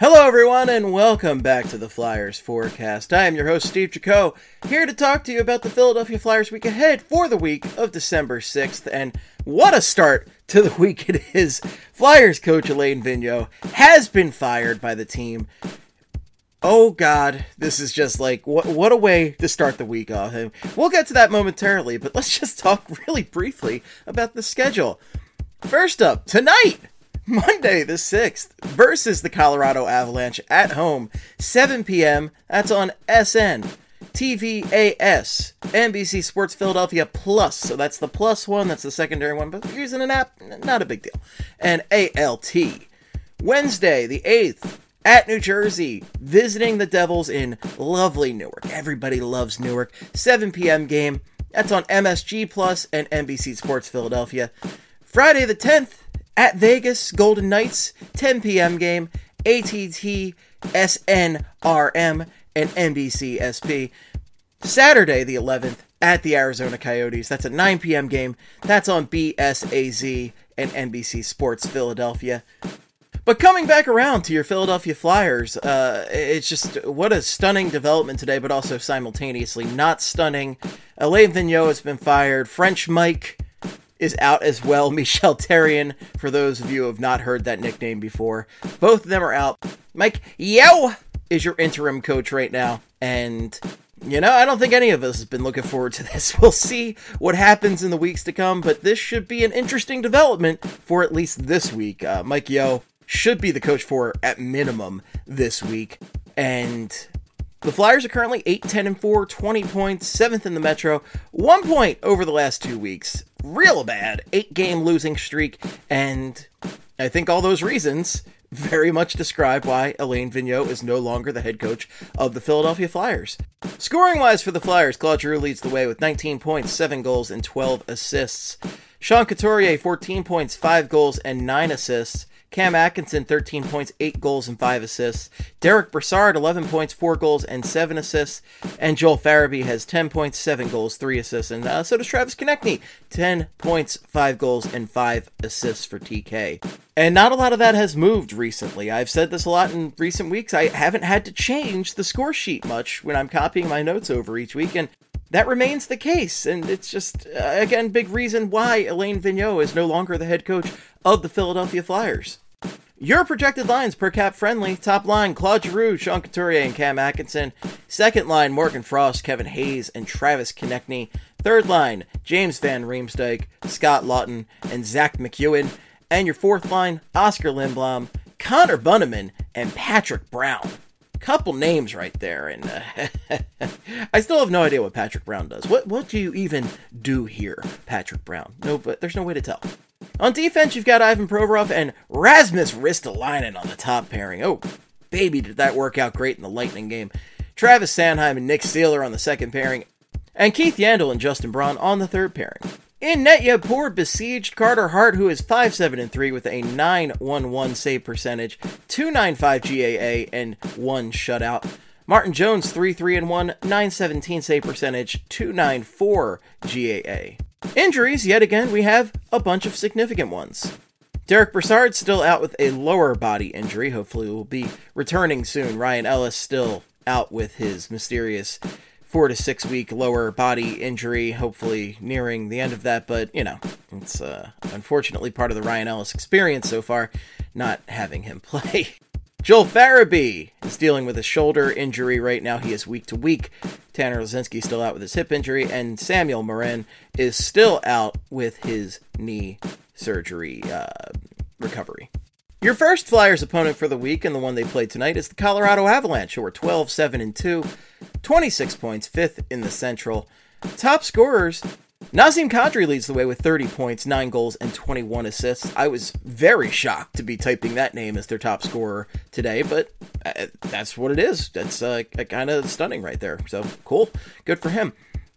Hello, everyone, and welcome back to the Flyers Forecast. I am your host, Steve Jaco, here to talk to you about the Philadelphia Flyers week ahead for the week of December 6th. And what a start to the week it is! Flyers coach Alain Vigneault has been fired by the team. Oh God, this is just like what what a way to start the week off. And we'll get to that momentarily, but let's just talk really briefly about the schedule. First up, tonight, Monday the 6th versus the Colorado Avalanche at home, 7 p.m. That's on SN, TVAS, NBC Sports Philadelphia Plus. So that's the plus one, that's the secondary one, but using an app, not a big deal. And ALT. Wednesday the 8th at New Jersey, visiting the Devils in lovely Newark. Everybody loves Newark. 7 p.m. game. That's on MSG Plus and NBC Sports Philadelphia. Friday the 10th, at Vegas, Golden Knights, 10 p.m. game, ATT, SNRM, and NBC SP. Saturday, the 11th, at the Arizona Coyotes. That's a 9 p.m. game. That's on BSAZ and NBC Sports Philadelphia. But coming back around to your Philadelphia Flyers, uh, it's just what a stunning development today, but also simultaneously not stunning. Alain Vigneault has been fired. French Mike is out as well. Michel Therrien, for those of you who have not heard that nickname before, both of them are out. Mike Yeo is your interim coach right now, and you know, I don't think any of us has been looking forward to this. We'll see what happens in the weeks to come, but this should be an interesting development for at least this week. Uh, Mike Yeo should be the coach for at minimum this week, and the Flyers are currently 8 10 and 4, 20 points, 7th in the Metro, 1 point over the last 2 weeks. Real bad. 8 game losing streak and I think all those reasons very much describe why Alain Vigneault is no longer the head coach of the Philadelphia Flyers. Scoring wise for the Flyers, Claude Giroux leads the way with 19 points, 7 goals, and 12 assists. Sean Couturier, 14 points, 5 goals, and 9 assists. Cam Atkinson, 13 points, 8 goals, and 5 assists. Derek Brassard, 11 points, 4 goals, and 7 assists. And Joel Farabee has 10 points, 7 goals, 3 assists. And uh, so does Travis Konecny, 10 points, 5 goals, and 5 assists for TK. And not a lot of that has moved recently. I've said this a lot in recent weeks. I haven't had to change the score sheet much when I'm copying my notes over each week. And that remains the case. And it's just, uh, again, big reason why Alain Vigneault is no longer the head coach of the Philadelphia Flyers. Your projected lines per cap friendly. Top line Claude Giroux, Sean Couturier, and Cam Atkinson. Second line Morgan Frost, Kevin Hayes, and Travis Konecny. Third line James Van Riemsdyk, Scott Laughton, and Zack MacEwen. And your fourth line Oskar Lindblom, Connor Bunnaman, and Patrick Brown. Couple names right there, and uh, I still have no idea what Patrick Brown does. What what do you even do here, Patrick Brown? No, but there's no way to tell. On defense, you've got Ivan Provorov and Rasmus Ristolainen on the top pairing. Oh, baby, did that work out great in the Lightning game. Travis Sanheim and Nick Seeler on the second pairing, and Keith Yandle and Justin Braun on the third pairing. In net, you have poor besieged Carter Hart, who is 5 7 and 3 with a 911 save percentage, 295 GAA, and one shutout. Martin Jones 3 3 and 1, 917 save percentage, 294 GAA. Injuries, yet again, we have a bunch of significant ones. Derek Brassard still out with a lower body injury. Hopefully, will be returning soon. Ryan Ellis still out with his mysterious four to six week lower body injury. Hopefully, nearing the end of that. But you know, it's uh, unfortunately part of the Ryan Ellis experience so far, not having him play. Joel Farabee is dealing with a shoulder injury right now. He is week to week. Tanner Laczynski still out with his hip injury, and Samuel Morin is still out with his knee surgery uh, recovery. Your first Flyers opponent for the week and the one they played tonight is the Colorado Avalanche, who are 12 7 and 2, 26 points, fifth in the Central. Top scorers Nazem Kadri leads the way with 30 points, 9 goals, and 21 assists. I was very shocked to be typing that name as their top scorer today, but uh, that's what it is. That's uh, kind of stunning right there. So cool. Good for him.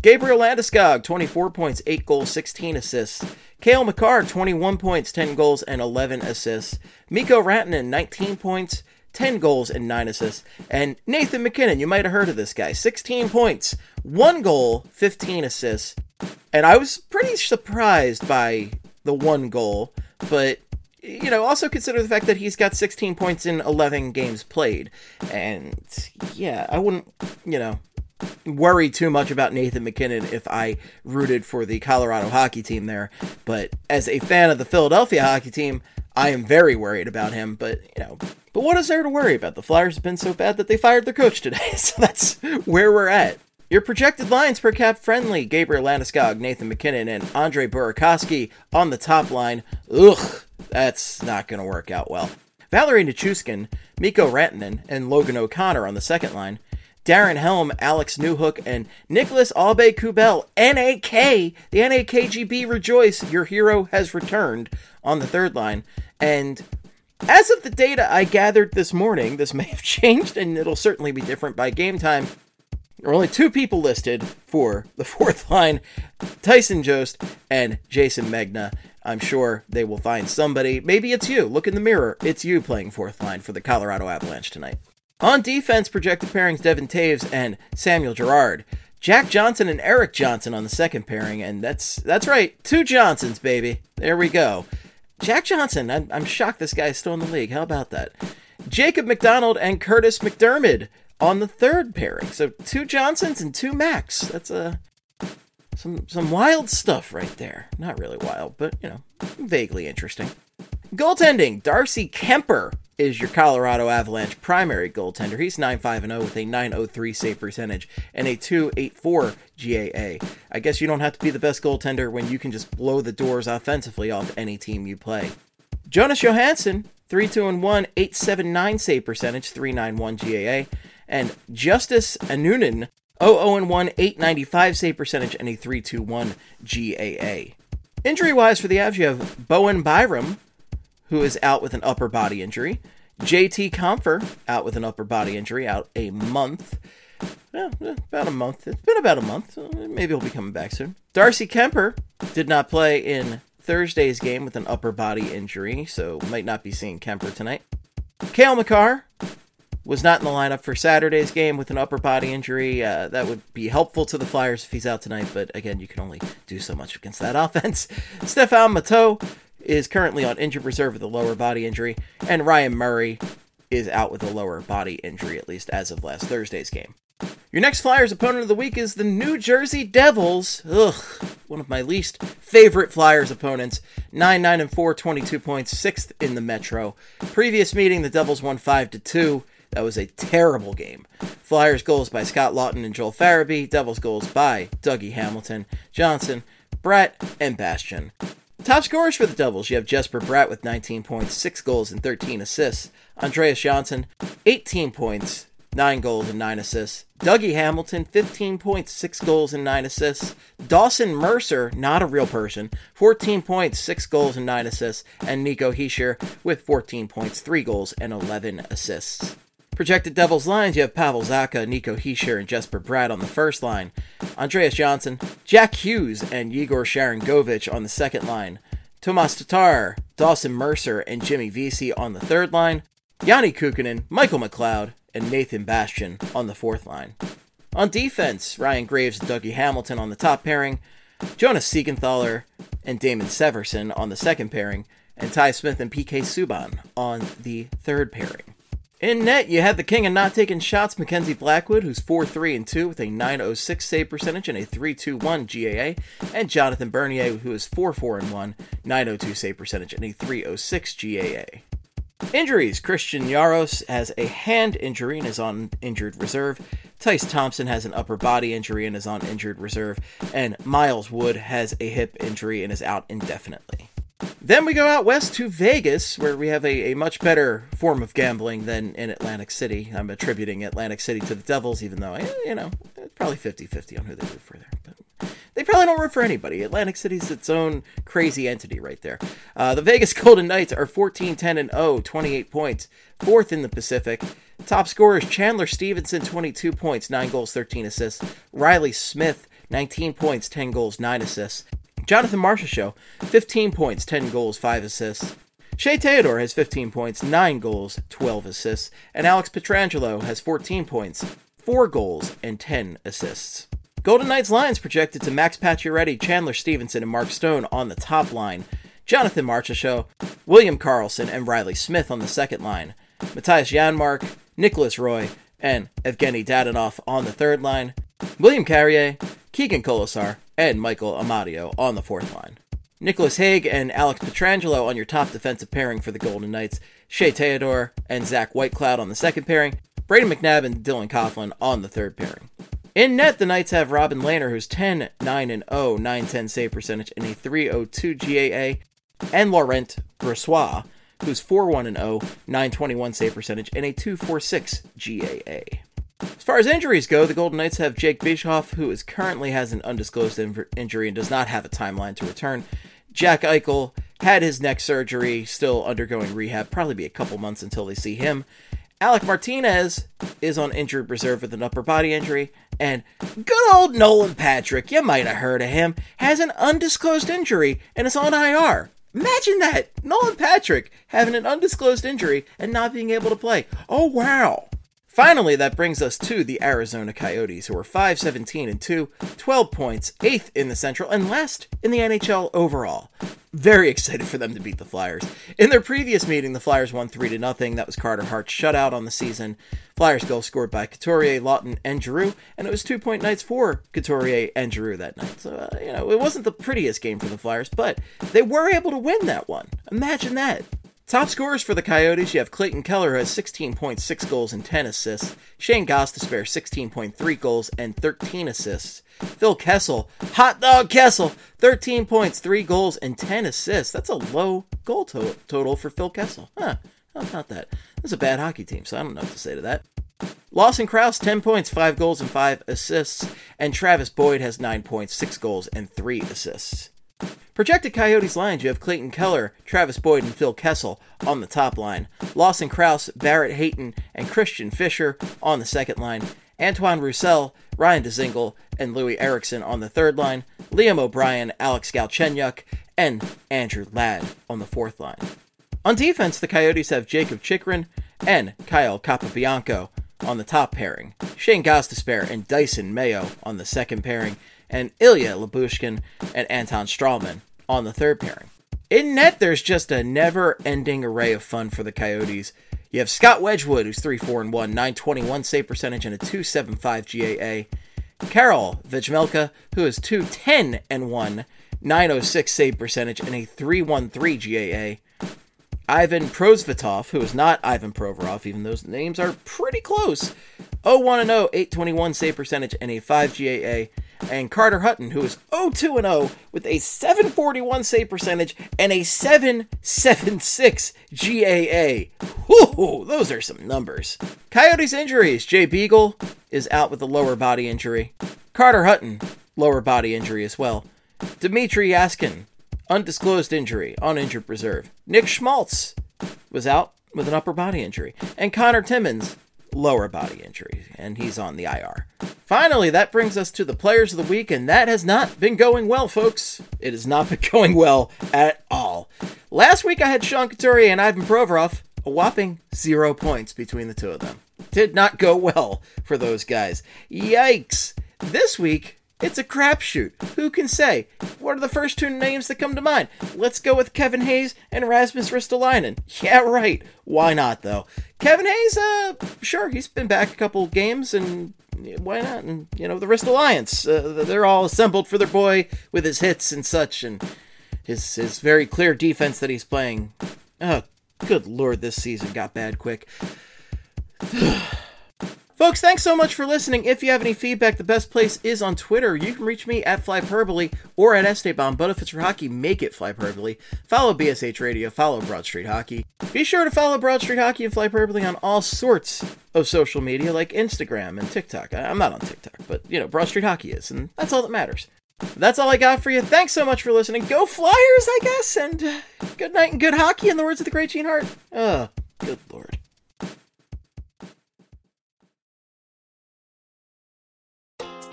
Gabriel Landeskog, 24 points, 8 goals, 16 assists. Cale Makar, 21 points, 10 goals, and 11 assists. Mikko Rantanen, 19 points, 10 goals, and 9 assists. And Nathan MacKinnon, you might have heard of this guy, 16 points, 1 goal, 15 assists. And I was pretty surprised by the one goal, but you know, also consider the fact that he's got 16 points in 11 games played. And yeah, I wouldn't, you know, worry too much about Nathan MacKinnon if I rooted for the Colorado hockey team there. But as a fan of the Philadelphia hockey team, I am very worried about him. But, you know, but what is there to worry about? The Flyers have been so bad that they fired their coach today. So that's where we're at. Your projected lines per cap friendly Gabriel Landeskog, Nathan MacKinnon, and Andre Burakovsky on the top line. Ugh, that's not going to work out well. Valeri Nichushkin, Mikko Rantanen, and Logan O'Connor on the second line. Darren Helm, Alex Newhook, and Nicolas Aube-Kubel, NAK, the NAKGB rejoice, your hero has returned on the third line. And as of the data I gathered this morning, this may have changed and it'll certainly be different by game time. There are only two people listed for the fourth line Tyson Jost and Jayson Megna. I'm sure they will find somebody. Maybe it's you. Look in the mirror. It's you playing fourth line for the Colorado Avalanche tonight. On defense, projected pairings Devon Toews and Samuel Girard. Jack Johnson and Erik Johnson on the second pairing, and that's that's right, two Johnsons, baby. There we go. Jack Johnson, I'm, I'm shocked this guy is still in the league. How about that? Jacob MacDonald and Curtis MacDermid on the third pairing. So two Johnsons and two Macs. That's a some some wild stuff right there. Not really wild, but you know, vaguely interesting. Goaltending, Darcy Kuemper is your Colorado Avalanche primary goaltender. He's 9-5 0 with a 903 save percentage and a 284 GAA. I guess you don't have to be the best goaltender when you can just blow the doors offensively off any team you play. Jonas Johansson, 3 2 1, 879 save percentage, 391 GAA and Justus Annunen, 0 1, 895 save percentage, and a 321 GAA. Injury wise for the Avs, you have Bowen Byram, who is out with an upper body injury. JT Compher, out with an upper body injury, out a month. Well, about a month. It's been about a month. Maybe he'll be coming back soon. Darcy Kuemper did not play in Thursday's game with an upper body injury, so might not be seeing Kuemper tonight. Cale Makar was not in the lineup for Saturday's game with an upper body injury. Uh, that would be helpful to the Flyers if he's out tonight, but again, you can only do so much against that offense. Stefan Matteau is currently on injured reserve with a lower body injury, and Ryan Murray is out with a lower body injury, at least as of last Thursday's game. Your next Flyers opponent of the week is the New Jersey Devils. Ugh, one of my least favorite Flyers opponents. 9 9 and 4, 22 points, 6th in the Metro. Previous meeting, the Devils won 5 to 2. That was a terrible game. Flyers goals by Scott Laughton and Joel Farabee. Devils goals by Dougie Hamilton, Johnsson, Bratt, and Bastian. Top scorers for the Devils, you have Jesper Bratt with 19 points, 6 goals, and 13 assists. Andreas Johnsson, 18 points, 9 goals, and 9 assists. Dougie Hamilton, 15 points, 6 goals, and 9 assists. Dawson Mercer, not a real person, 14 points, 6 goals, and 9 assists. And Nico Hischier with 14 points, 3 goals, and 11 assists. Projected Devils lines, you have Pavel Zacha, Nico Hischier, and Jesper Bratt on the first line. Andreas Johnsson, Jack Hughes, and Yegor Sharangovich on the second line. Tomas Tatar, Dawson Mercer, and Jimmy Vesey on the third line. Janne Kuokkanen, Michael McLeod, and Nathan Bastian on the fourth line. On defense, Ryan Graves and Dougie Hamilton on the top pairing. Jonas Siegenthaler and Damon Severson on the second pairing. And Ty Smith and PK Subban on the third pairing. In net, you had the king of not taking shots, Mackenzie Blackwood, who's 4 3 and 2 with a 906 save percentage and a 321 GAA, and Jonathan Bernier, who is 4 4 and 1, 902 save percentage and a 306 GAA. Injuries Christian Jaros has a hand injury and is on injured reserve. Tyce Thompson has an upper body injury and is on injured reserve. And Miles Wood has a hip injury and is out indefinitely. Then we go out west to Vegas, where we have a, a much better form of gambling than in Atlantic City. I'm attributing Atlantic City to the Devils, even though, I, you know, probably 50 50 on who they root for there. But they probably don't root for anybody. Atlantic City's its own crazy entity right there. Uh, the Vegas Golden Knights are 14 10 and 0, 28 points, fourth in the Pacific. Top scorers Chandler Stephenson, 22 points, 9 goals, 13 assists. Riley Smith, 19 points, 10 goals, 9 assists. Jonathan Marchessault, 15 points, 10 goals, 5 assists. Shea Theodore has 15 points, 9 goals, 12 assists. And Alex Pietrangelo has 14 points, 4 goals, and 10 assists. Golden Knights lines projected to Max Pacioretty, Chandler Stephenson, and Mark Stone on the top line. Jonathan Marchessault, William Karlsson, and Riley Smith on the second line. Mattias Janmark, Nicolas Roy, and Evgeny Dadonov on the third line. William Carrier, Keegan Kolesar, and Michael Amadio on the fourth line. Nicolas Hague and Alex Pietrangelo on your top defensive pairing for the Golden Knights. Shea Theodore and Zach Whitecloud on the second pairing. Brady McNabb and Dylan Coghlan on the third pairing. In net, the Knights have Robin Lehner, who's 10 9 and 0, 910 save percentage, and a 302 GAA, and Laurent Brossoit, who's 4 1 and 0, 921 save percentage, and a 246 GAA. As far as injuries go, the Golden Knights have Jake Bischoff, who is currently has an undisclosed in- injury and does not have a timeline to return. Jack Eichel had his neck surgery, still undergoing rehab, probably be a couple months until they see him. Alec Martinez is on injured reserve with an upper body injury, and good old Nolan Patrick, you might have heard of him, has an undisclosed injury and is on IR. Imagine that! Nolan Patrick having an undisclosed injury and not being able to play. Oh wow! Finally, that brings us to the Arizona Coyotes, who are 5 17 and 2, 12 points, 8th in the Central, and last in the NHL overall. Very excited for them to beat the Flyers. In their previous meeting, the Flyers won 3 to nothing. That was Carter Hart's shutout on the season. Flyers goal scored by Couturier, Laughton, and Giroux, and it was two point nights for Couturier and Giroux that night. So, uh, you know, it wasn't the prettiest game for the Flyers, but they were able to win that one. Imagine that. Top scorers for the Coyotes, you have Clayton Keller, who has 16.6 goals and 10 assists. Shane Gostisbehere, 16.3 goals and 13 assists. Phil Kessel, hot dog Kessel, 13 points, 3 goals, and 10 assists. That's a low goal to- total for Phil Kessel. Huh, how about that? This is a bad hockey team, so I don't know what to say to that. Lawson Crouse, 10 points, 5 goals, and 5 assists. And Travis Boyd has 9 points, 6 goals, and 3 assists. Projected Coyotes lines, you have Clayton Keller, Travis Boyd, and Phil Kessel on the top line. Lawson Crouse, Barrett Hayton, and Christian Fischer on the second line. Antoine Roussel, Ryan Dzingel, and Loui Eriksson on the third line. Liam O'Brien, Alex Galchenyuk, and Andrew Ladd on the fourth line. On defense, the Coyotes have Jakob Chychrun and Kyle Capobianco on the top pairing. Shane Gostisbehere and Dysin Mayo on the second pairing and Ilya Lyubushkin and Anton Stralman on the third pairing. In net, there's just a never ending array of fun for the Coyotes. You have Scott Wedgewood, who's 3 4 and 1, 921 save percentage, and a 275 GAA. Karel Vejmelka, who is 210 and 1, 906 save percentage, and a 313 GAA. Ivan Prosvetov, who is not Ivan Provorov, even those names are pretty close. 0-1 and 0, 821 save percentage, and a 5 GAA. And Carter Hutton, who is 0-2 and 0 with a 741 save percentage and a 776 GAA. Whoo, those are some numbers. Coyotes injuries. Jay Beagle is out with a lower body injury. Carter Hutton, lower body injury as well. Dmitrij Jaskin, undisclosed injury on injured reserve. Nick Schmaltz was out with an upper body injury. And Connor Timmins, lower body injury, and he's on the IR. Finally, that brings us to the players of the week, and that has not been going well, folks. It has not been going well at all. Last week I had Sean Couturier and Ivan Provorov, a whopping zero points between the two of them. Did not go well for those guys. Yikes. This week, it's a crapshoot. Who can say? What are the first two names that come to mind? Let's go with Kevin Hayes and Rasmus Ristolainen. Yeah, right. Why not, though? Kevin Hayes, uh, sure, he's been back a couple games, and why not? And, you know, the Wrist Alliance, uh, they're all assembled for their boy with his hits and such, and his, his very clear defense that he's playing. Oh, Good lord, this season got bad quick. Folks, thanks so much for listening. If you have any feedback, the best place is on Twitter. You can reach me at Flyperbole or at Esteban, but if it's for hockey, make it Flyperbole. Follow BSH Radio, follow Broad Street Hockey. Be sure to follow Broad Street Hockey and Flyperbole on all sorts of social media like Instagram and TikTok. I'm not on TikTok, but you know, Broad Street Hockey is, and that's all that matters. That's all I got for you. Thanks so much for listening. Go Flyers, I guess, and good night and good hockey in the words of the great Gene Hart. Oh, good lord.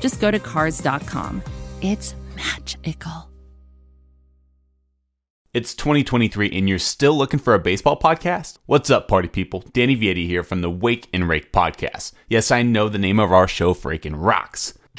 just go to Cars.com. It's magical. It's 2023 and you're still looking for a baseball podcast? What's up, party people? Danny Vietti here from the Wake and Rake podcast. Yes, I know the name of our show freaking rocks.